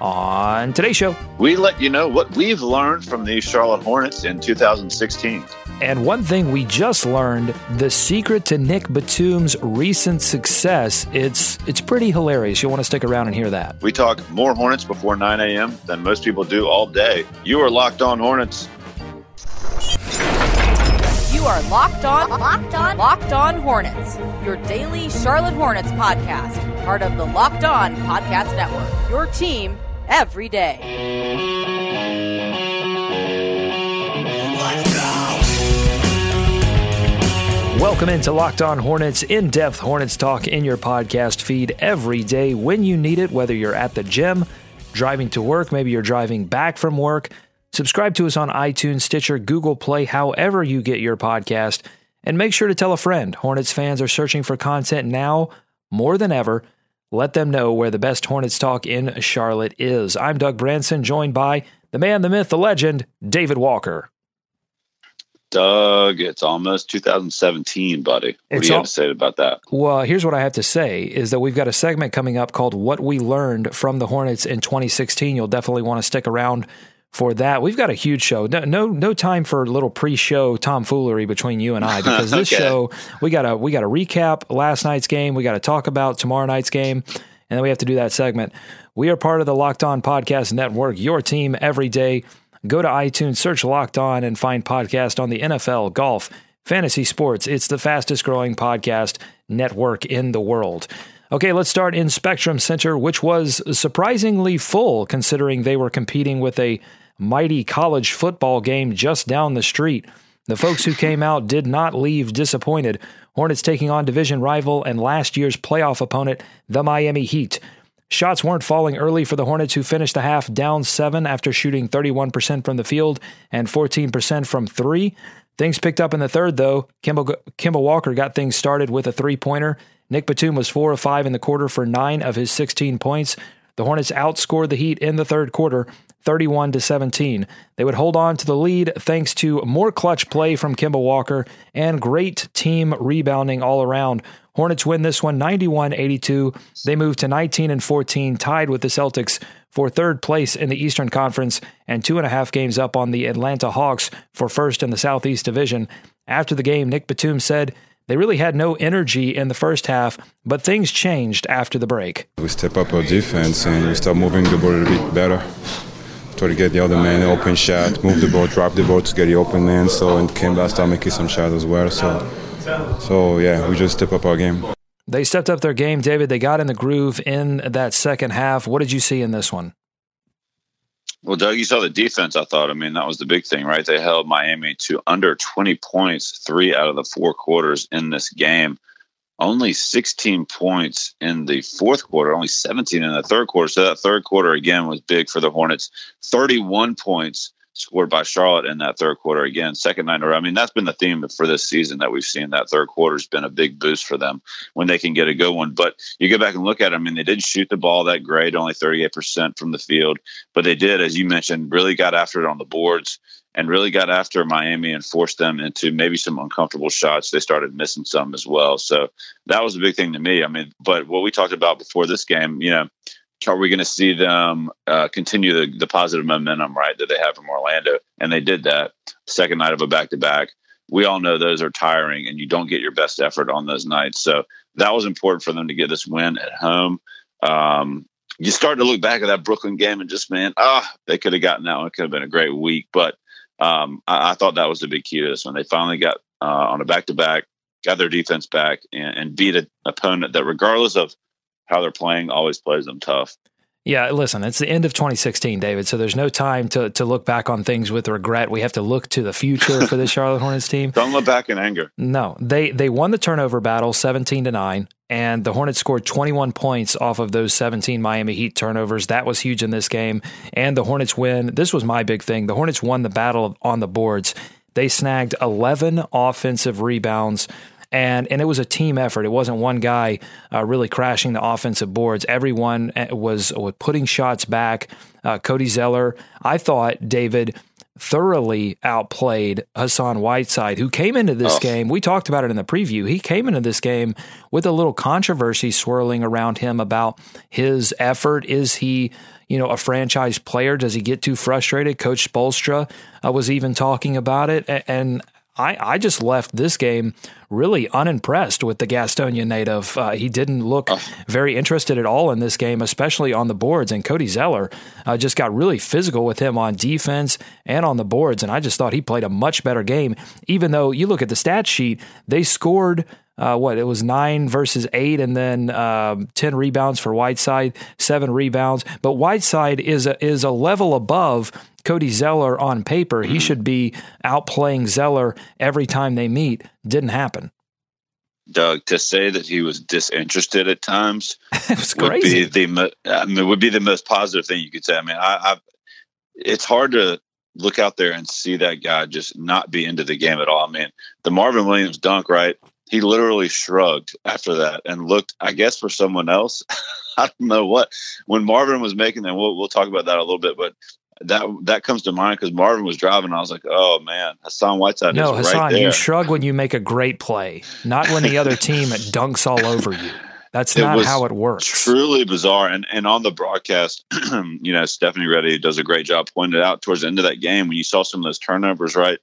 On today's show, we let you know what we've learned from the Charlotte Hornets in 2016. And one thing we just learned, the secret to Nick Batum's recent success, it's it's pretty hilarious. You'll want to stick around and hear that. We talk more Hornets before 9 a.m. than most people do all day. You are locked on Hornets. You are locked on, locked on, locked on Hornets. Your daily Charlotte Hornets podcast, part of the Locked On Podcast Network. Your team every day. Welcome into Locked On Hornets, in depth Hornets talk in your podcast feed every day when you need it, whether you're at the gym, driving to work, maybe you're driving back from work. Subscribe to us on iTunes, Stitcher, Google Play, however you get your podcast. And make sure to tell a friend. Hornets fans are searching for content now more than ever. Let them know where the best Hornets talk in Charlotte is. I'm Doug Branson, joined by the man, the myth, the legend, David Walker. Doug, it's almost 2017, buddy. What it's do you all, have to say about that? Well, here's what I have to say is that we've got a segment coming up called What We Learned from the Hornets in 2016. You'll definitely want to stick around for that. We've got a huge show. No, no, no time for a little pre-show tomfoolery between you and I because this okay. show we got to we got to recap last night's game. We got to talk about tomorrow night's game, and then we have to do that segment. We are part of the Locked On Podcast Network. Your team every day. Go to iTunes, search Locked On, and find podcast on the NFL, golf, fantasy sports. It's the fastest growing podcast network in the world. Okay, let's start in Spectrum Center, which was surprisingly full considering they were competing with a mighty college football game just down the street. The folks who came out did not leave disappointed. Hornets taking on division rival and last year's playoff opponent, the Miami Heat. Shots weren't falling early for the Hornets, who finished the half down seven after shooting 31% from the field and 14% from three. Things picked up in the third, though. Kemba, Kemba Walker got things started with a three pointer. Nick Batum was 4 of 5 in the quarter for 9 of his 16 points. The Hornets outscored the Heat in the third quarter, 31 to 17. They would hold on to the lead thanks to more clutch play from Kemba Walker and great team rebounding all around. Hornets win this one 91-82. They move to 19 and 14, tied with the Celtics for third place in the Eastern Conference and two and a half games up on the Atlanta Hawks for first in the Southeast Division. After the game, Nick Batum said they really had no energy in the first half, but things changed after the break. We step up our defense and we start moving the ball a bit better. Try to get the other man open shot, move the ball, drop the ball to get the open man. So and came back start making some shots as well. So, so yeah, we just step up our game. They stepped up their game, David. They got in the groove in that second half. What did you see in this one? Well, Doug, you saw the defense. I thought. I mean, that was the big thing, right? They held Miami to under 20 points three out of the four quarters in this game. Only 16 points in the fourth quarter, only 17 in the third quarter. So that third quarter again was big for the Hornets. 31 points scored by Charlotte in that third quarter again, second night in a row. I mean, that's been the theme for this season that we've seen. That third quarter has been a big boost for them when they can get a good one. But you go back and look at them, I mean, they didn't shoot the ball that great, only 38% from the field, but they did, as you mentioned, really got after it on the boards and really got after Miami and forced them into maybe some uncomfortable shots. They started missing some as well. So that was a big thing to me. I mean, but what we talked about before this game, you know, are we going to see them uh, continue the, the positive momentum, right, that they have from Orlando? And they did that second night of a back to back. We all know those are tiring and you don't get your best effort on those nights. So that was important for them to get this win at home. Um, you start to look back at that Brooklyn game and just, man, ah, they could have gotten that one. It could have been a great week. But um, I, I, thought that was the big key to this one. They finally got uh, on a back to back, got their defense back, and, and beat an opponent that, regardless of how they're playing always plays them tough. Yeah, listen, it's the end of 2016, David. So there's no time to to look back on things with regret. We have to look to the future for the Charlotte Hornets team. Don't look back in anger. No, they they won the turnover battle 17 to 9 and the Hornets scored 21 points off of those 17 Miami Heat turnovers. That was huge in this game. And the Hornets win. This was my big thing. The Hornets won the battle on the boards. They snagged 11 offensive rebounds and and it was a team effort. It wasn't one guy uh, really crashing the offensive boards. Everyone uh, was, was putting shots back. Uh, Cody Zeller, I thought David thoroughly outplayed Hassan Whiteside, who came into this oh. game. We talked about it in the preview. He came into this game with a little controversy swirling around him about his effort. Is he, you know, a franchise player? Does he get too frustrated? Coach Spoelstra uh, was even talking about it. And I, I just left this game really unimpressed with the Gastonia native. Uh, he didn't look very interested at all in this game, especially on the boards. And Cody Zeller uh, just got really physical with him on defense and on the boards. And I just thought he played a much better game, even though you look at the stat sheet, they scored. Uh, what it was nine versus eight, and then uh, ten rebounds for Whiteside, seven rebounds. But Whiteside is a is a level above Cody Zeller on paper. He should be outplaying Zeller every time they meet. Didn't happen. Doug, to say that he was disinterested at times would be the I mean, would be the most positive thing you could say. I mean, I, I, it's hard to look out there and see that guy just not be into the game at all. I mean, the Marvin Williams dunk, right? He literally shrugged after that and looked, I guess, for someone else. I don't know what. When Marvin was making them, we'll, we'll talk about that a little bit, but that that comes to mind because Marvin was driving. I was like, "Oh man, Hassan Whiteside no, is Hassan, right there." You shrug when you make a great play, not when the other team dunks all over you. That's not how it works. Truly bizarre. And and on the broadcast, you know, Stephanie Ready does a great job pointing it out towards the end of that game when you saw some of those turnovers. Right,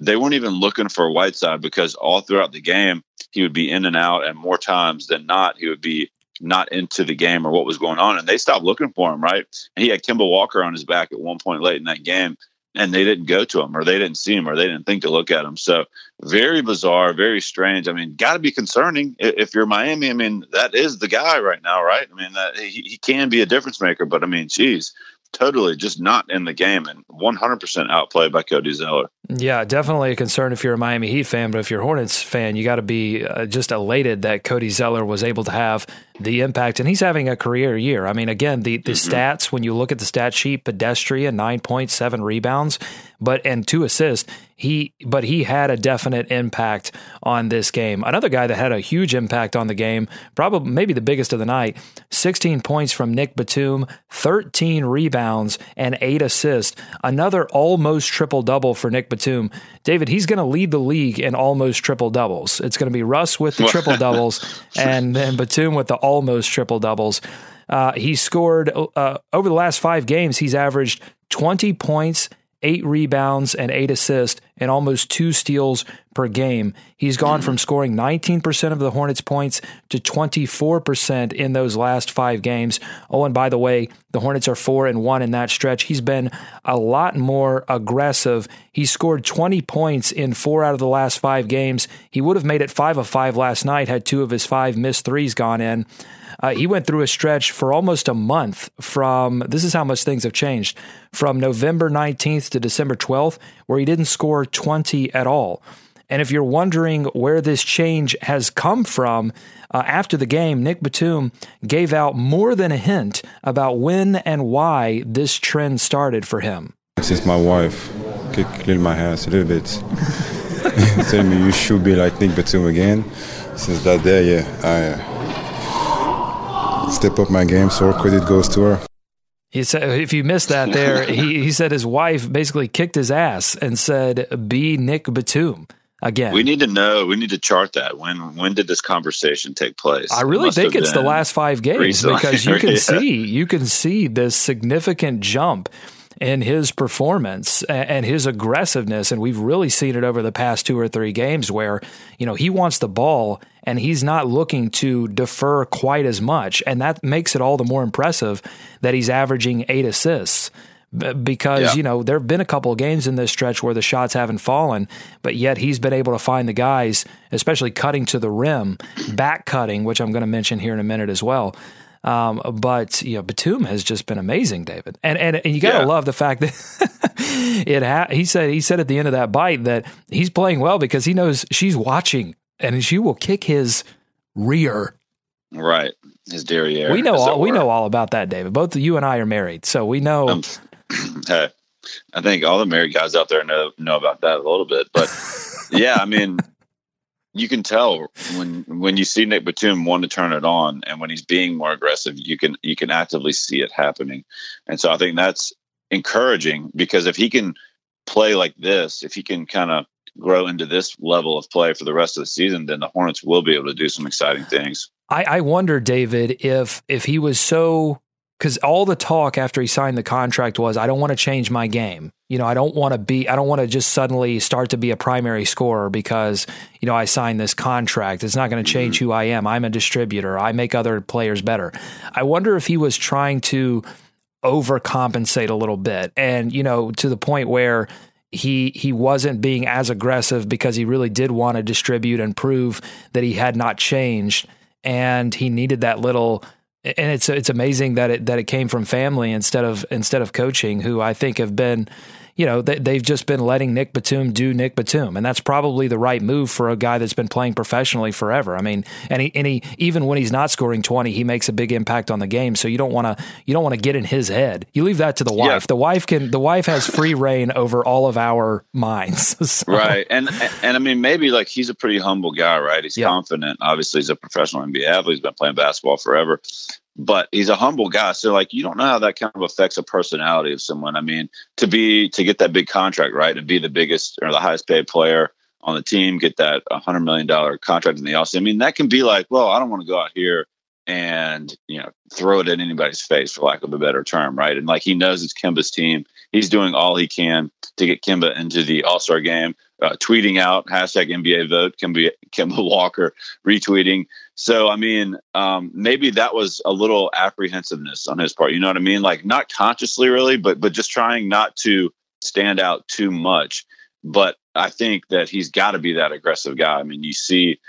they weren't even looking for Whiteside because all throughout the game he would be in and out, and more times than not he would be not into the game or what was going on. And they stopped looking for him, right? And he had Kemba Walker on his back at one point late in that game, and they didn't go to him or they didn't see him or they didn't think to look at him. So very bizarre, very strange. I mean, got to be concerning if you're Miami. I mean, that is the guy right now, right? I mean, that, he, he can be a difference maker, but I mean, geez, totally just not in the game and 100% outplayed by Cody Zeller. Yeah, definitely a concern if you're a Miami Heat fan, but if you're a Hornets fan, you got to be uh, just elated that Cody Zeller was able to have the impact and he's having a career year. I mean, again, the the mm-hmm. stats when you look at the stat sheet, pedestrian 9.7 rebounds, but and two assists. He but he had a definite impact on this game. Another guy that had a huge impact on the game, probably maybe the biggest of the night, 16 points from Nick Batum, 13 rebounds and 8 assists. Another almost triple double for Nick Batum. David, he's going to lead the league in almost triple doubles. It's going to be Russ with the triple doubles and then Batum with the almost triple doubles. Uh, he scored uh, over the last five games. He's averaged 20 points eight rebounds and eight assists and almost two steals per game. He's gone from scoring 19% of the Hornets' points to 24% in those last five games. Oh, and by the way, the Hornets are four and one in that stretch. He's been a lot more aggressive. He scored 20 points in four out of the last five games. He would have made it five of five last night had two of his five missed threes gone in. Uh, he went through a stretch for almost a month from this is how much things have changed from November 19th to December 12th, where he didn't score 20 at all. And if you're wondering where this change has come from, uh, after the game, Nick Batum gave out more than a hint about when and why this trend started for him. Since my wife kicked clean my ass a little bit, telling me you should be like Nick Batum again. Since that day, yeah, I step up my game. So credit goes to her. He said, if you missed that there, he, he said his wife basically kicked his ass and said, be Nick Batum again. We need to know, we need to chart that. When when did this conversation take place? I really think it's the last five games recently. because you can yeah. see, you can see this significant jump in his performance and his aggressiveness. And we've really seen it over the past two or three games where, you know, he wants the ball and he's not looking to defer quite as much. And that makes it all the more impressive that he's averaging eight assists because yeah. you know there have been a couple of games in this stretch where the shots haven't fallen, but yet he's been able to find the guys, especially cutting to the rim, back cutting, which I'm going to mention here in a minute as well. Um, but you know, Batum has just been amazing, David, and and, and you got to yeah. love the fact that it. Ha- he said he said at the end of that bite that he's playing well because he knows she's watching and she will kick his rear. Right, his derriere. We know all. We know all about that, David. Both you and I are married, so we know. Um, hey, I think all the married guys out there know know about that a little bit, but yeah, I mean, you can tell when when you see Nick Batum want to turn it on, and when he's being more aggressive, you can you can actively see it happening, and so I think that's encouraging because if he can play like this, if he can kind of grow into this level of play for the rest of the season, then the Hornets will be able to do some exciting things. I, I wonder, David, if if he was so because all the talk after he signed the contract was, I don't want to change my game. You know, I don't want to be, I don't want to just suddenly start to be a primary scorer because, you know, I signed this contract. It's not going to mm-hmm. change who I am. I'm a distributor. I make other players better. I wonder if he was trying to overcompensate a little bit and, you know, to the point where he he wasn't being as aggressive because he really did want to distribute and prove that he had not changed. And he needed that little and it's it's amazing that it that it came from family instead of instead of coaching who I think have been you know, they, have just been letting Nick Batum do Nick Batum, and that's probably the right move for a guy that's been playing professionally forever. I mean, and he, and he even when he's not scoring twenty, he makes a big impact on the game. So you don't want to you don't want to get in his head. You leave that to the wife. Yeah. The wife can the wife has free rein over all of our minds. so. Right, and and I mean maybe like he's a pretty humble guy, right? He's confident. Obviously, he's a professional NBA athlete. He's been playing basketball forever but he's a humble guy. So like you don't know how that kind of affects a personality of someone. I mean, to be to get that big contract, right, and be the biggest or the highest paid player on the team, get that hundred million dollar contract in the offseason. I mean, that can be like, well, I don't want to go out here and you know throw it in anybody's face for lack of a better term, right? And like he knows it's Kemba's team. He's doing all he can to get Kemba into the All Star game. Uh, tweeting out hashtag NBA vote Kimba, Kemba Walker retweeting so, I mean, um, maybe that was a little apprehensiveness on his part. You know what I mean? Like not consciously, really, but but just trying not to stand out too much. But I think that he's got to be that aggressive guy. I mean, you see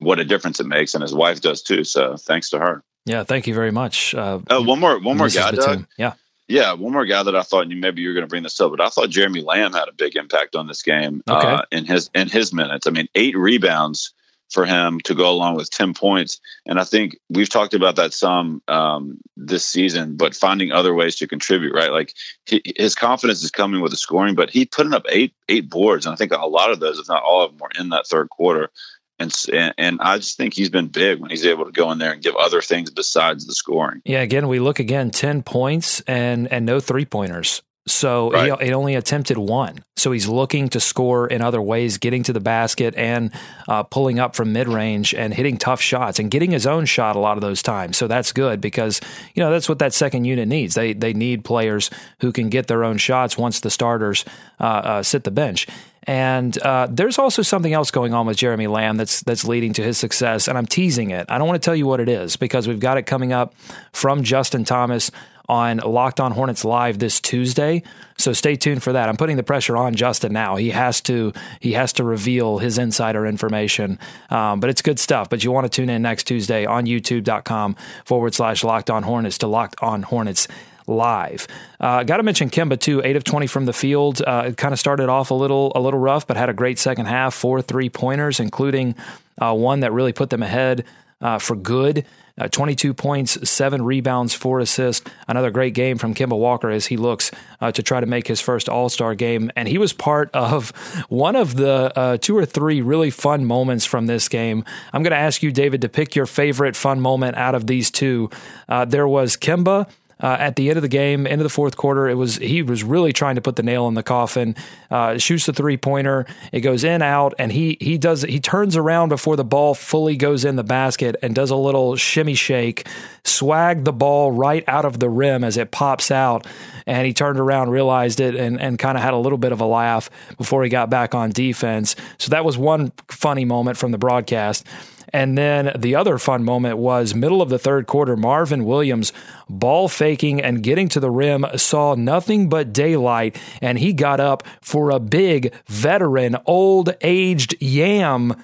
what a difference it makes, and his wife does too. So, thanks to her. Yeah, thank you very much. Uh, oh, one more, one more guy, Doug. Yeah. Yeah, one more guy that I thought you maybe you were going to bring this up, but I thought Jeremy Lamb had a big impact on this game okay. uh, in his in his minutes. I mean, eight rebounds for him to go along with 10 points. And I think we've talked about that some um, this season, but finding other ways to contribute, right? Like he, his confidence is coming with the scoring, but he putting up eight eight boards, and I think a lot of those, if not all of them, were in that third quarter. And, and I just think he's been big when he's able to go in there and give other things besides the scoring. Yeah, again, we look again ten points and and no three pointers. So right. he, he, only attempted one. So he's looking to score in other ways, getting to the basket and uh, pulling up from mid range and hitting tough shots and getting his own shot a lot of those times. So that's good because you know that's what that second unit needs. They they need players who can get their own shots once the starters uh, uh, sit the bench. And uh, there's also something else going on with Jeremy Lamb that's that's leading to his success. And I'm teasing it. I don't want to tell you what it is because we've got it coming up from Justin Thomas on Locked On Hornets Live this Tuesday. So stay tuned for that. I'm putting the pressure on Justin now. He has to he has to reveal his insider information. Um, but it's good stuff. But you want to tune in next Tuesday on youtube.com forward slash Locked On Hornets to Locked On Hornets live. Uh, Got to mention Kemba too. Eight of twenty from the field. Uh, it kind of started off a little a little rough, but had a great second half. Four three pointers, including uh, one that really put them ahead uh, for good. Uh, 22 points, seven rebounds, four assists. Another great game from Kemba Walker as he looks uh, to try to make his first All Star game. And he was part of one of the uh, two or three really fun moments from this game. I'm going to ask you, David, to pick your favorite fun moment out of these two. Uh, there was Kemba uh, at the end of the game, end of the fourth quarter, it was he was really trying to put the nail in the coffin. Uh, shoots the three pointer, it goes in out, and he he does he turns around before the ball fully goes in the basket and does a little shimmy shake, swag the ball right out of the rim as it pops out, and he turned around, realized it, and and kind of had a little bit of a laugh before he got back on defense. So that was one funny moment from the broadcast. And then the other fun moment was middle of the third quarter, Marvin Williams ball faking and getting to the rim saw nothing but daylight, and he got up for a big veteran, old aged yam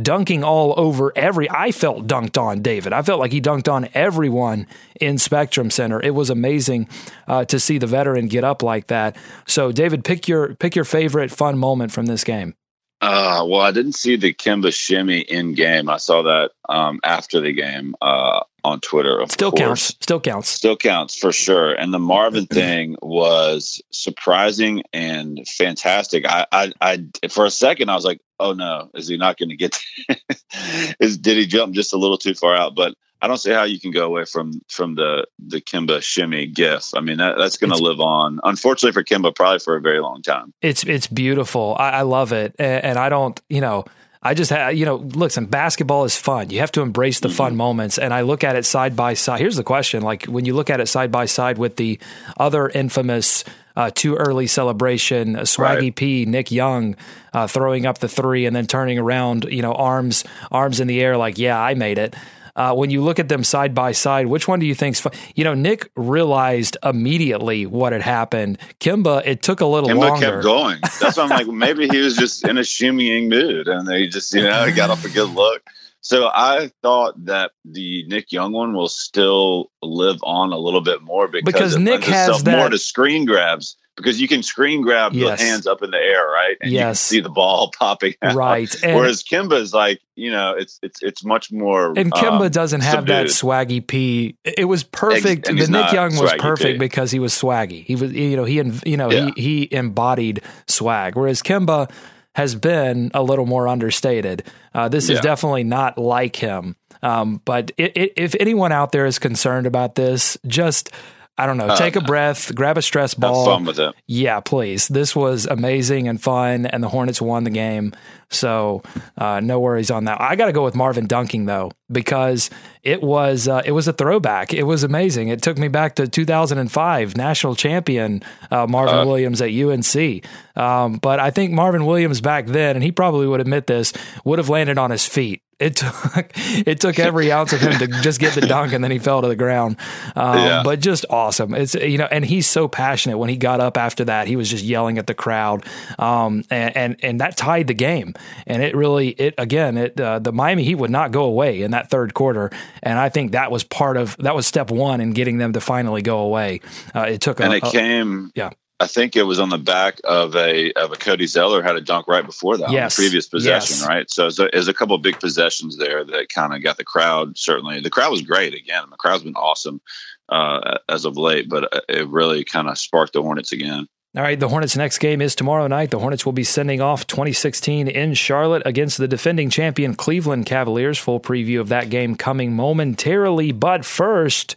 dunking all over every I felt dunked on David. I felt like he dunked on everyone in Spectrum Center. It was amazing uh, to see the veteran get up like that. So David, pick your pick your favorite fun moment from this game. Uh, well, I didn't see the Kemba shimmy in game. I saw that um, after the game uh, on Twitter. Still course. counts. Still counts. Still counts for sure. And the Marvin thing was surprising and fantastic. I, I, I, for a second, I was like, oh no, is he not going to get? is did he jump just a little too far out? But I don't see how you can go away from from the the Kemba shimmy gif. I mean, that, that's going to live on. Unfortunately for Kemba, probably for a very long time. It's it's beautiful. I, I love it, and, and, I don't, you know. I just have, you know, listen, basketball is fun. You have to embrace the mm-hmm. fun moments. And I look at it side by side. Here's the question like, when you look at it side by side with the other infamous uh, too early celebration, uh, Swaggy right. P, Nick Young uh, throwing up the three and then turning around, you know, arms arms in the air like, yeah, I made it. Uh, when you look at them side by side, which one do you think's fun? You know, Nick realized immediately what had happened. Kemba, it took a little Kemba longer. kept going. That's why I'm like, maybe he was just in a shimmying mood, and they just, you know, he got off a good look. So I thought that the Nick Young one will still live on a little bit more because, because Nick has that, more to screen grabs because you can screen grab yes. the hands up in the air, right? And yes. you can see the ball popping out. Right. And Whereas Kemba is like, you know, it's it's it's much more And Kemba um, doesn't have subdued. that swaggy P. It was perfect. the Nick Young was perfect P. because he was swaggy. He was you know, he you know, yeah. he he embodied swag. Whereas Kemba has been a little more understated. Uh, this yeah. is definitely not like him. Um, but it, it, if anyone out there is concerned about this, just I don't know, uh, take a breath, grab a stress ball. fun with it. Yeah, please. This was amazing and fun, and the Hornets won the game. So uh, no worries on that. I got to go with Marvin dunking though because it was uh, it was a throwback. It was amazing. It took me back to 2005 national champion uh, Marvin uh. Williams at UNC. Um, but I think Marvin Williams back then, and he probably would admit this, would have landed on his feet it took it took every ounce of him to just get the dunk, and then he fell to the ground. Um, yeah. But just awesome. It's you know, and he's so passionate. When he got up after that, he was just yelling at the crowd, um, and, and, and that tied the game. And it really it again it uh, the Miami Heat would not go away in that third quarter, and I think that was part of that was step one in getting them to finally go away. Uh, it took and a, it came yeah I think it was on the back of a of a Cody Zeller had a dunk right before that yes. on the previous possession, yes. right? So there's a, a couple of big possessions there that kind of got the crowd. Certainly, the crowd was great again. The crowd's been awesome uh, as of late, but uh, it really kind of sparked the Hornets again. All right, the Hornets' next game is tomorrow night. The Hornets will be sending off 2016 in Charlotte against the defending champion Cleveland Cavaliers. Full preview of that game coming momentarily, but first.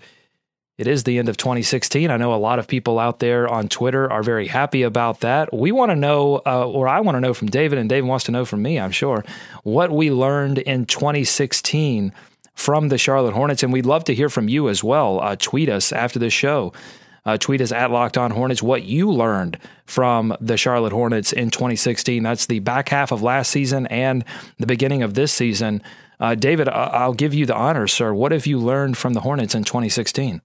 It is the end of 2016. I know a lot of people out there on Twitter are very happy about that. We want to know, uh, or I want to know from David, and David wants to know from me, I'm sure, what we learned in 2016 from the Charlotte Hornets. And we'd love to hear from you as well. Uh, tweet us after the show. Uh, tweet us at Locked On Hornets what you learned from the Charlotte Hornets in 2016. That's the back half of last season and the beginning of this season. Uh, David, I'll give you the honor, sir. What have you learned from the Hornets in 2016?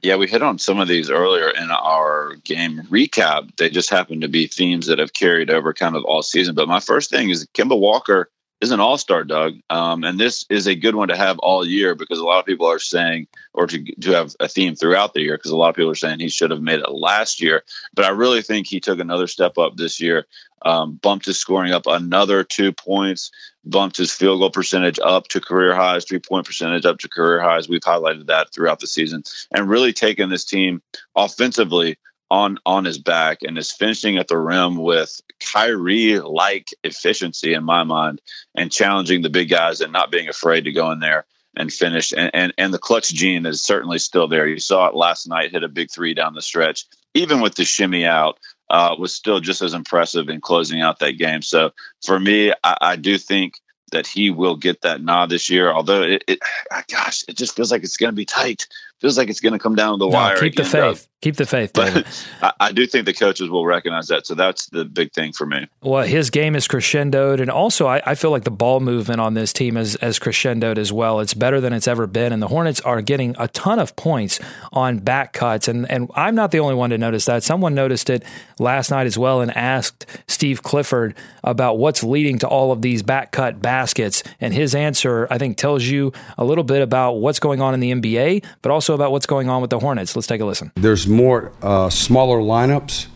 Yeah, we hit on some of these earlier in our game recap. They just happen to be themes that have carried over kind of all season. But my first thing is Kemba Walker is an all star, Doug. Um, and this is a good one to have all year because a lot of people are saying, or to, to have a theme throughout the year, because a lot of people are saying he should have made it last year. But I really think he took another step up this year, um, bumped his scoring up another two points bumped his field goal percentage up to career highs, three point percentage up to career highs. We've highlighted that throughout the season and really taken this team offensively on on his back and is finishing at the rim with Kyrie like efficiency in my mind and challenging the big guys and not being afraid to go in there and finish and, and and the clutch gene is certainly still there. You saw it last night hit a big three down the stretch even with the shimmy out uh, was still just as impressive in closing out that game. So for me, I, I do think that he will get that nod this year. Although it, it ah, gosh, it just feels like it's going to be tight. Feels like it's going to come down to the no, wire. Keep the faith. Keep the faith, David. I, I, do think the coaches will recognize that. So that's the big thing for me. Well, his game is crescendoed, and also I, I feel like the ball movement on this team is as crescendoed as well. It's better than it's ever been, and the Hornets are getting a ton of points on back cuts. And and I'm not the only one to notice that. Someone noticed it last night as well and asked Steve Clifford about what's leading to all of these back cut baskets, and his answer I think tells you a little bit about what's going on in the NBA, but also about what's going on with the Hornets. Let's take a listen. There's more uh, smaller lineups,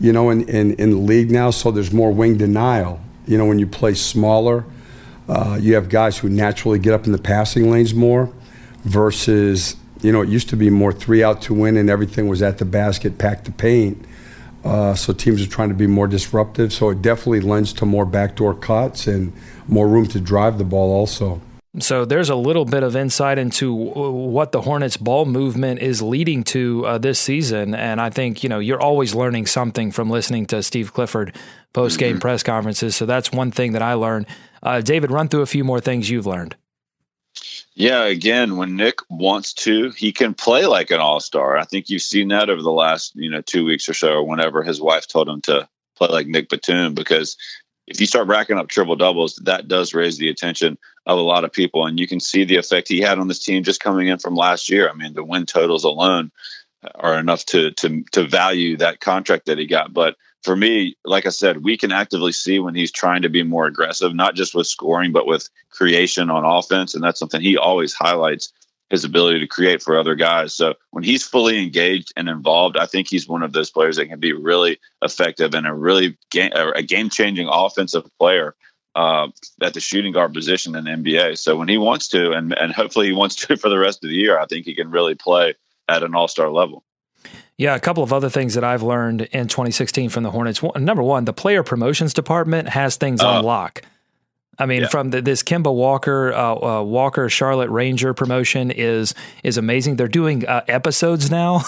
you know, in, in, in the league now, so there's more wing denial. You know, when you play smaller, uh, you have guys who naturally get up in the passing lanes more versus, you know, it used to be more three out to win and everything was at the basket, packed the paint. Uh, so teams are trying to be more disruptive. So it definitely lends to more backdoor cuts and more room to drive the ball also. So there's a little bit of insight into what the Hornets ball movement is leading to uh, this season, and I think you know you're always learning something from listening to Steve Clifford post game mm-hmm. press conferences. So that's one thing that I learned. Uh, David, run through a few more things you've learned. Yeah, again, when Nick wants to, he can play like an all star. I think you've seen that over the last you know two weeks or so, or whenever his wife told him to play like Nick Batum, because if you start racking up triple doubles, that does raise the attention of a lot of people. And you can see the effect he had on this team just coming in from last year. I mean, the win totals alone are enough to to to value that contract that he got. But for me, like I said, we can actively see when he's trying to be more aggressive, not just with scoring, but with creation on offense. And that's something he always highlights his ability to create for other guys. So when he's fully engaged and involved, I think he's one of those players that can be really effective and a really game, a game changing offensive player uh, at the shooting guard position in the NBA. So when he wants to, and, and hopefully he wants to for the rest of the year, I think he can really play at an all star level. Yeah, a couple of other things that I've learned in 2016 from the Hornets. Number one, the player promotions department has things uh, on lock. I mean, yeah. from the, this Kemba Walker uh, uh, Walker Charlotte Ranger promotion is is amazing. They're doing uh, episodes now.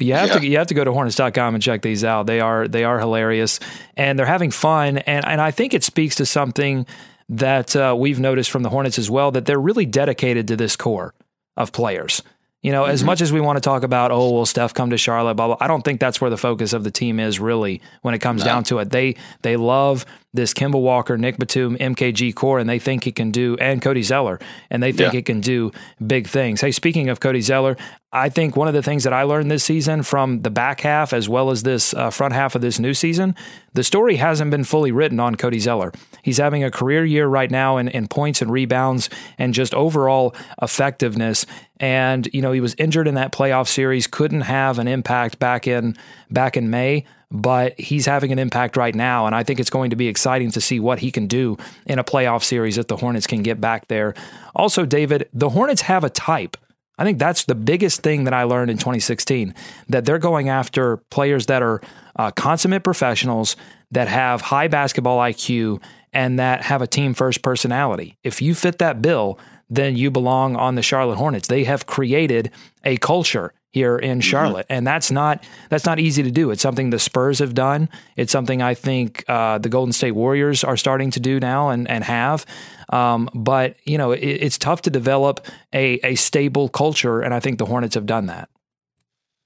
you have yeah. to you have to go to Hornets.com and check these out. They are they are hilarious and they're having fun. And and I think it speaks to something that uh, we've noticed from the Hornets as well that they're really dedicated to this core of players. You know, mm-hmm. as much as we want to talk about, oh, will Steph come to Charlotte? Blah blah. I don't think that's where the focus of the team is really when it comes no. down to it. They they love this Kemba Walker, Nick Batum, MKG core, and they think it can do, and Cody Zeller, and they think yeah. it can do big things. Hey, speaking of Cody Zeller, I think one of the things that I learned this season from the back half as well as this uh, front half of this new season, the story hasn't been fully written on Cody Zeller. He's having a career year right now in, in points and rebounds and just overall effectiveness. And you know he was injured in that playoff series, couldn't have an impact back in back in May but he's having an impact right now. And I think it's going to be exciting to see what he can do in a playoff series if the Hornets can get back there. Also, David, the Hornets have a type. I think that's the biggest thing that I learned in 2016 that they're going after players that are uh, consummate professionals that have high basketball IQ and that have a team first personality. If you fit that bill, then you belong on the Charlotte Hornets. They have created a culture here in mm-hmm. Charlotte, mm-hmm. and that's not that's not easy to do. It's something the Spurs have done. It's something I think uh, the Golden State Warriors are starting to do now and and have. Um, but you know, it, it's tough to develop a a stable culture, and I think the Hornets have done that.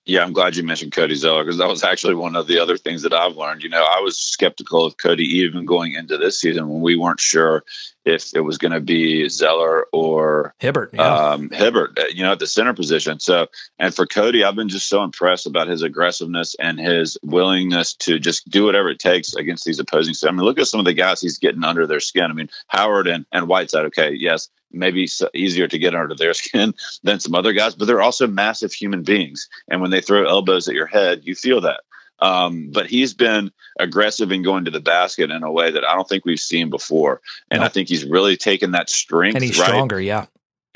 Yeah, I'm glad you mentioned Cody Zeller because that was actually one of the other things that I've learned. You know, I was skeptical of Cody even going into this season when we weren't sure if it was going to be Zeller or Hibbert. Yeah. Um, Hibbert, uh, you know, at the center position. So, and for Cody, I've been just so impressed about his aggressiveness and his willingness to just do whatever it takes against these opposing. I mean, look at some of the guys he's getting under their skin. I mean, Howard and, and Whiteside, okay, yes, maybe easier to get under their skin than some other guys, but they're also massive human beings. And when they throw elbows at your head, you feel that. Um, but he's been aggressive in going to the basket in a way that I don't think we've seen before. And I think he's really taken that strength. And he's right? stronger, yeah.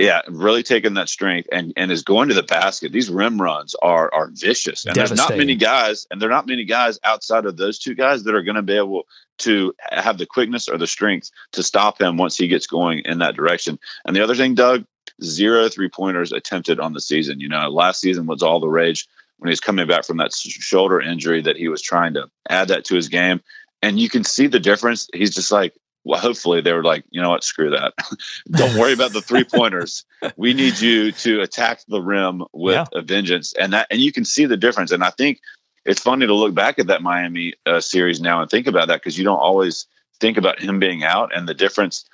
Yeah, really taking that strength and, and is going to the basket. These rim runs are are vicious. And there's not many guys, and there are not many guys outside of those two guys that are going to be able to have the quickness or the strength to stop him once he gets going in that direction. And the other thing, Doug, zero three pointers attempted on the season. You know, last season was all the rage when he was coming back from that shoulder injury that he was trying to add that to his game. And you can see the difference. He's just like, well, hopefully they were like, you know what, screw that. Don't worry about the three pointers. we need you to attack the rim with yeah. a vengeance, and that, and you can see the difference. And I think it's funny to look back at that Miami uh, series now and think about that because you don't always think about him being out and the difference.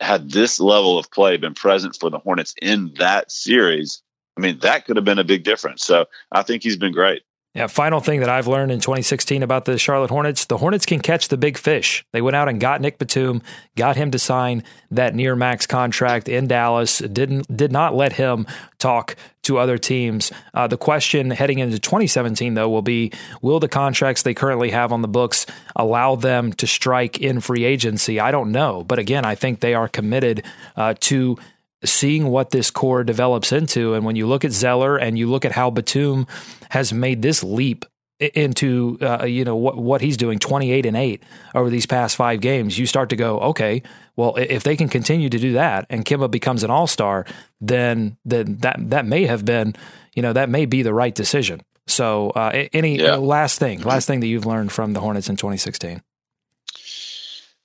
Had this level of play been present for the Hornets in that series, I mean, that could have been a big difference. So I think he's been great. Yeah, final thing that I've learned in 2016 about the Charlotte Hornets, the Hornets can catch the big fish. They went out and got Nick Batum, got him to sign that near max contract in Dallas, didn't did not let him talk to other teams. Uh, the question heading into 2017 though will be will the contracts they currently have on the books allow them to strike in free agency? I don't know, but again, I think they are committed uh, to seeing what this core develops into. And when you look at Zeller and you look at how Batum has made this leap into uh, you know what what he's doing 28 and 8 over these past 5 games you start to go okay well if they can continue to do that and Kemba becomes an all-star then then that that may have been you know that may be the right decision so uh, any yeah. last thing last thing that you've learned from the Hornets in 2016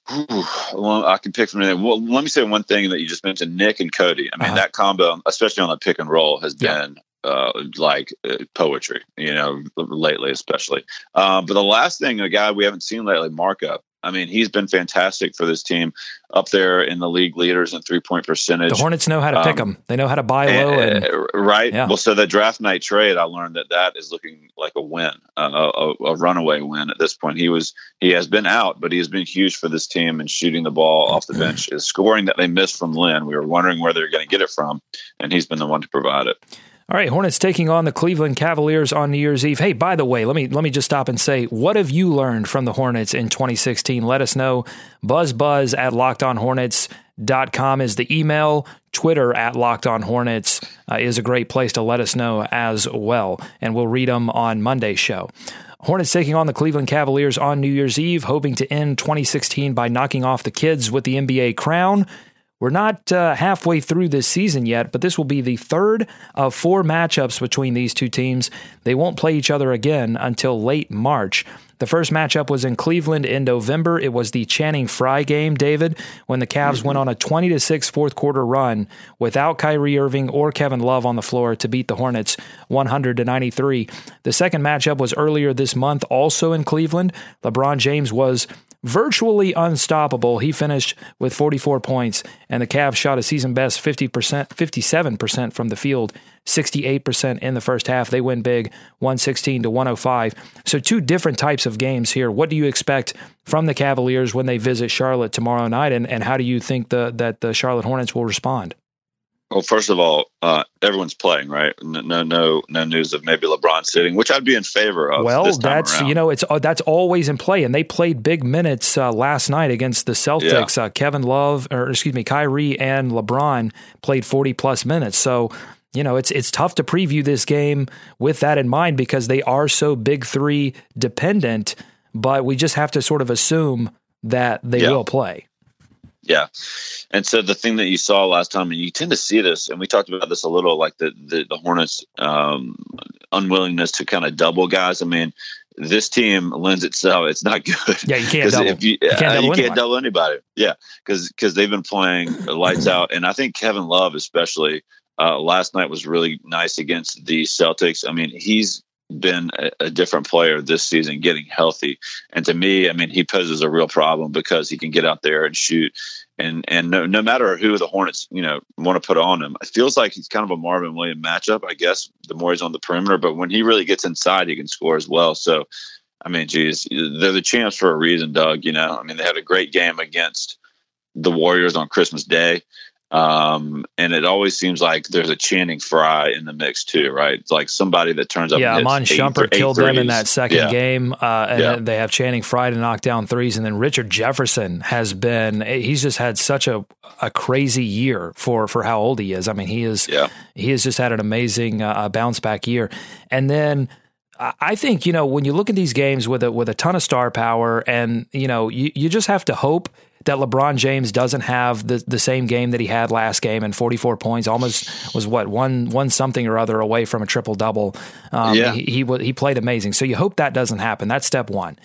well, I can pick from there. Well, let me say one thing that you just mentioned, Nick and Cody. I mean, uh-huh. that combo, especially on the pick and roll, has yeah. been uh, like uh, poetry, you know, lately especially. Um, but the last thing, a guy we haven't seen lately, Marco. I mean, he's been fantastic for this team, up there in the league leaders in three point percentage. The Hornets know how to um, pick them. They know how to buy low. And, and, right. Yeah. Well, so the draft night trade, I learned that that is looking like a win, uh, a, a, runaway win at this point. He was he has been out, but he has been huge for this team and shooting the ball off the bench, is scoring that they missed from Lin. We were wondering where they're going to get it from, and he's been the one to provide it. All right, Hornets taking on the Cleveland Cavaliers on New Year's Eve. Hey, by the way, let me let me just stop and say, what have you learned from the Hornets in 2016? Let us know. BuzzBuzz at lockedonhornets.com is the email. Twitter at Locked On Hornets uh, is a great place to let us know as well, and we'll read them on Monday's show. Hornets taking on the Cleveland Cavaliers on New Year's Eve, hoping to end 2016 by knocking off the kids with the NBA crown. We're not uh, halfway through this season yet, but this will be the third of four matchups between these two teams. They won't play each other again until late March. The first matchup was in Cleveland in November. It was the Channing Frye game, David, when the Cavs mm-hmm. went on a 20 to 6 fourth quarter run without Kyrie Irving or Kevin Love on the floor to beat the Hornets 100 to 93. The second matchup was earlier this month, also in Cleveland. LeBron James was virtually unstoppable. He finished with 44 points, and the Cavs shot a season best 50%, 57% from the field, 68% in the first half. They win big, 116 to 105. So, two different types of games here. What do you expect from the Cavaliers when they visit Charlotte tomorrow night, and, and how do you think the, that the Charlotte Hornets will respond? Well, first of all, uh, everyone's playing, right? No, no, no news of maybe LeBron sitting, which I'd be in favor of. Well, that's you know, it's uh, that's always in play, and they played big minutes uh, last night against the Celtics. Yeah. Uh, Kevin Love, or excuse me, Kyrie and LeBron played forty plus minutes. So you know, it's it's tough to preview this game with that in mind because they are so big three dependent. But we just have to sort of assume that they yeah. will play. Yeah. And so the thing that you saw last time, and you tend to see this, and we talked about this a little, like the the, the Hornets' um, unwillingness to kind of double guys. I mean, this team lends itself. It's not good. Yeah, you can't double. If you, you, can't, uh, double, you can't double anybody. Yeah, because because they've been playing lights out, and I think Kevin Love especially uh, last night was really nice against the Celtics. I mean, he's been a, a, different player this season, getting healthy. And to me, I mean, he poses a real problem because he can get out there and shoot. And and no, no matter who the Hornets, you know, want to put on him, it feels like he's kind of a Marvin Williams matchup. I guess the more he's on the perimeter, but when he really gets inside, he can score as well. So, I mean, geez, they're the champs for a reason, Doug. You know, I mean, they had a great game against the Warriors on Christmas Day. Um, and it always seems like there's a Channing Frye in the mix too, right? It's like somebody that turns up. Yeah, Iman Shumpert killed them in that second yeah. game, uh, and yeah. they have Channing Frye to knock down threes, and then Richard Jefferson has been. He's just had such a a crazy year for for how old he is. I mean, he is. Yeah. He has just had an amazing uh, bounce back year, and then. I think you know when you look at these games with a with a ton of star power, and you know you, you just have to hope that LeBron James doesn't have the, the same game that he had last game and 44 points, almost was what one one something or other away from a triple double. Um, yeah. he, he he played amazing. So you hope that doesn't happen. That's step one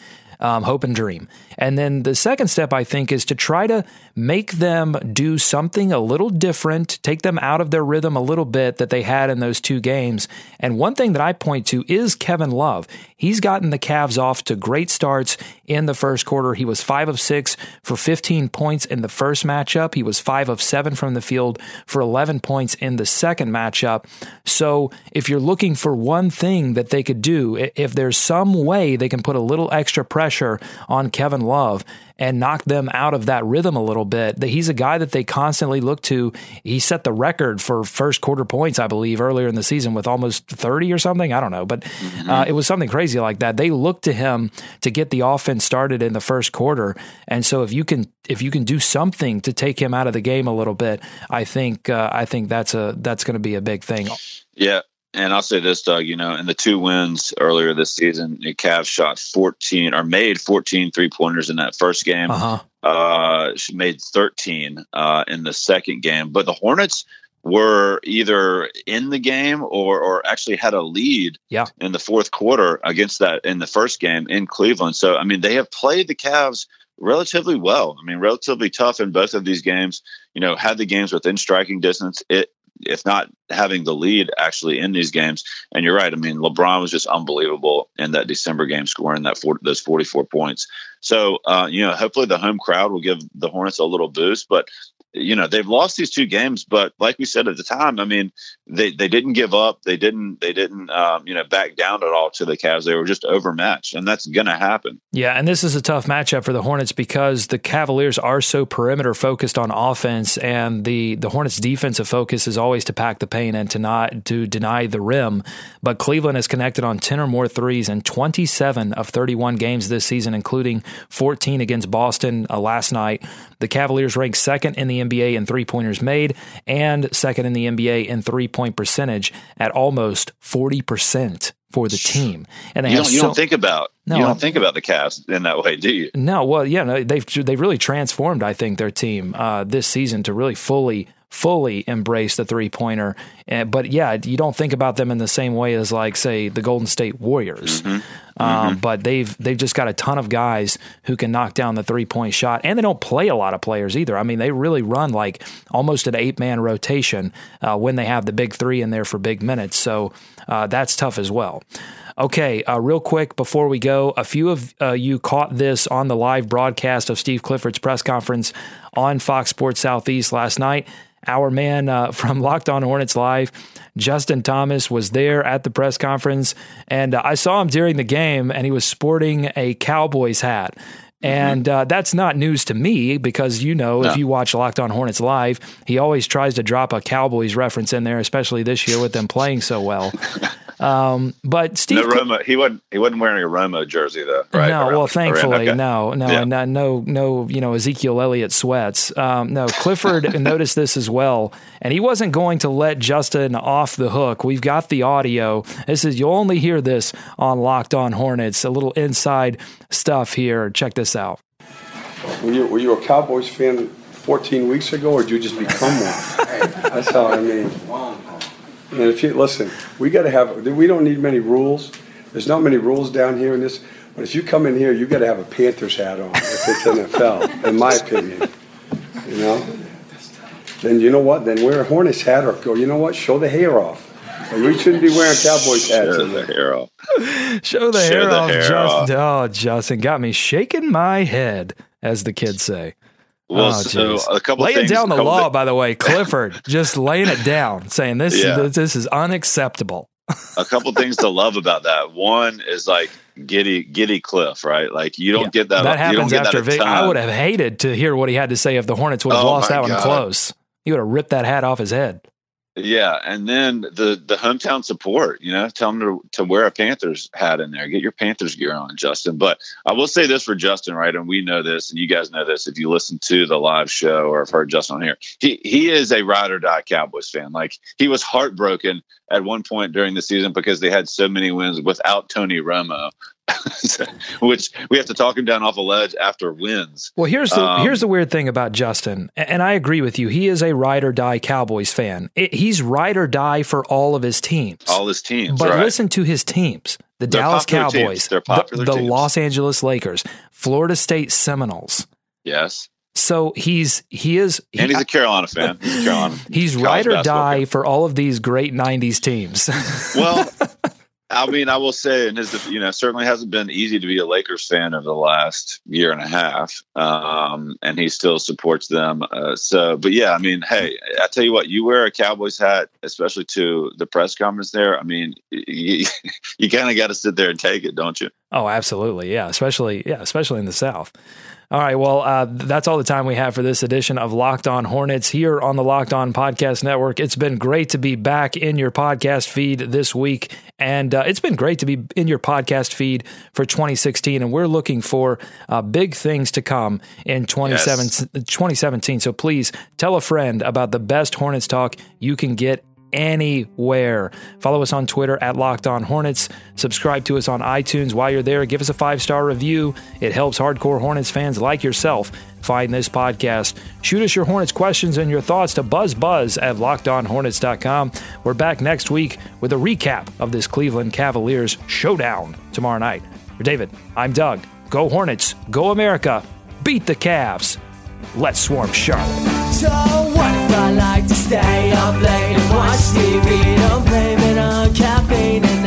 um, hope and dream. And then the second step, I think, is to try to make them do something a little different, take them out of their rhythm a little bit that they had in those two games. And one thing that I point to is Kevin Love. He's gotten the Cavs off to great starts in the first quarter. He was five of six for 15 points in the first matchup. He was five of seven from the field for 11 points in the second matchup. So if you're looking for one thing that they could do, if there's some way they can put a little extra pressure pressure on Kevin Love and knock them out of that rhythm a little bit. That he's a guy that they constantly look to. He set the record for first quarter points, I believe, earlier in the season with almost 30 or something. I don't know, but mm-hmm. uh, it was something crazy like that. They look to him to get the offense started in the first quarter, and so if you can if you can do something to take him out of the game a little bit, I think uh, I think that's a that's going to be a big thing. Yeah, And I'll say this, Doug, you know, in the two wins earlier this season, the Cavs shot 14 or made 14 three pointers in that first game. Uh-huh. Uh, she made 13 uh, in the second game. But the Hornets were either in the game or, or actually had a lead Yeah. in the fourth quarter against that in the first game in Cleveland. So, I mean, they have played the Cavs relatively well. I mean, relatively tough in both of these games. You know, had the games within striking distance. It, if not having the lead actually in these games. And you're right. I mean, LeBron was just unbelievable in that December game, scoring that 40, those 44 points. So, uh, you know, hopefully the home crowd will give the Hornets a little boost. But you know they've lost these two games but like we said at the time i mean they they didn't give up they didn't they didn't um, you know back down at all to the Cavs they were just overmatched and that's gonna happen Yeah, and this is a tough matchup for the Hornets because the Cavaliers are so perimeter focused on offense, and the the Hornets' defensive focus is always to pack the paint and to not to deny the rim. But Cleveland has connected on ten or more threes in twenty seven of thirty one games this season, including fourteen against Boston uh, last night. The Cavaliers rank second in the NBA in three pointers made and second in the NBA in three point percentage at almost forty percent for the team. And they you have don't, you so- don't think about No, you don't think about the Cavs in that way do you no, well, yeah, no, they've they've really transformed. I think their team uh, this season to really fully fully embrace the three pointer. Uh, but yeah, you don't think about them in the same way as like say the Golden State Warriors. Um, But they've they've just got a ton of guys who can knock down the three point shot, and they don't play a lot of players either. I mean, they really run like almost an eight man rotation uh, when they have the big three in there for big minutes. So uh, that's tough as well. Okay, uh, real quick before we go, a few of uh, you caught this on the live broadcast of Steve Clifford's press conference on Fox Sports Southeast last night. Our man uh, from Locked On Hornets Live, Justin Thomas, was there at the press conference, and uh, I saw him during the game, and he was sporting a Cowboys hat. And uh, that's not news to me because you know, if you watch Locked On Hornets live, he always tries to drop a Cowboys reference in there, especially this year with them playing so well. Um, but Steve, no Romo he wasn't he wasn't wearing a Romo jersey though right no, Around- well, around- thankfully, okay. no, no, Yeah. and uh, no, no, you know, Ezekiel Elliott sweats. Um, no, Clifford noticed this as well, and he wasn't going to let Justin off the hook. We've got the audio. This is you'll only hear this on Locked On Hornets. A little inside stuff here. Check this out. Were you, were you a Cowboys fan 14 weeks ago, or did you just become one? That's how I mean. And if you listen, we got to have. We don't need many rules. There's not many rules down here in this. But if you come in here, you got to have a Panthers hat on if it's NFL, in my opinion. You know. Then you know what? Then wear a Hornets hat or go. You know what? Show the hair off. Like, we shouldn't be wearing Cowboys hats. Show in the hair off. Show the Show hair the off, hair Justin. Oh, Justin got me shaking my head, as the kids say. Well, Oh, so a couple laying down the law, thi- by the way, Clifford just laying it down, saying this Yeah. this, this is unacceptable. a couple things to love about that. One is like giddy giddy Cliff, right? Like you don't Yeah, get that. That you don't happens get after that Vic. I would have hated to hear what he had to say if the Hornets would have Oh, lost that one close. He would have ripped that hat off his head. Yeah, and then the the hometown support. You know, tell them to to wear a Panthers hat in there. Get your Panthers gear on, Justin. But I will say this for Justin, right? And we know this, and you guys know this if you listen to the live show or have heard Justin on here. He he is a ride or die Cowboys fan. Like he was heartbroken at one point during the season because they had so many wins without Tony Romo. Which we have to talk him down off a ledge after wins. Well, here's the Um, here's the weird thing about Justin, and I agree with you. He is a ride or die Cowboys fan. It, he's ride or die for all of his teams. All his teams, But right? listen to his teams: the They're Dallas. Cowboys, the- the. Los Angeles Lakers, Florida State Seminoles. yes, So he's he is he- and he's a Carolina fan. He's a Carolina. he's ride or die fan. for all of these great '90s teams. well, I mean, I will say, and his, you know, certainly hasn't been easy to be a Lakers fan over the last year and a half, um, and he still supports them. Uh, so, but yeah, I mean, hey, I tell you what, you wear a Cowboys hat, especially to the press conference there. I mean, you, you kind of got to sit there and take it, don't you? Oh, absolutely. Yeah. Especially, yeah, especially in the South. All right. Well, uh, that's all the time we have for this edition of Locked On Hornets here on the Locked On Podcast Network. It's been great to be back in your podcast feed this week. And uh, it's been great to be in your podcast feed for 2016. And we're looking for uh, big things to come in 2017, 2017. So please tell a friend about the best Hornets talk you can get anywhere. Follow us on Twitter at Locked On Hornets. Subscribe to us on iTunes while you're there. Give us a five star review. It helps hardcore Hornets fans like yourself find this podcast. Shoot us your Hornets questions and your thoughts to buzzbuzz at lockedonhornets.com. We're back next week with a recap of this Cleveland Cavaliers showdown tomorrow night. For David, I'm Doug. Go Hornets. Go America. Beat the Cavs. Let's swarm Charlotte. So stay up late and watch TV? Don't blame it on caffeine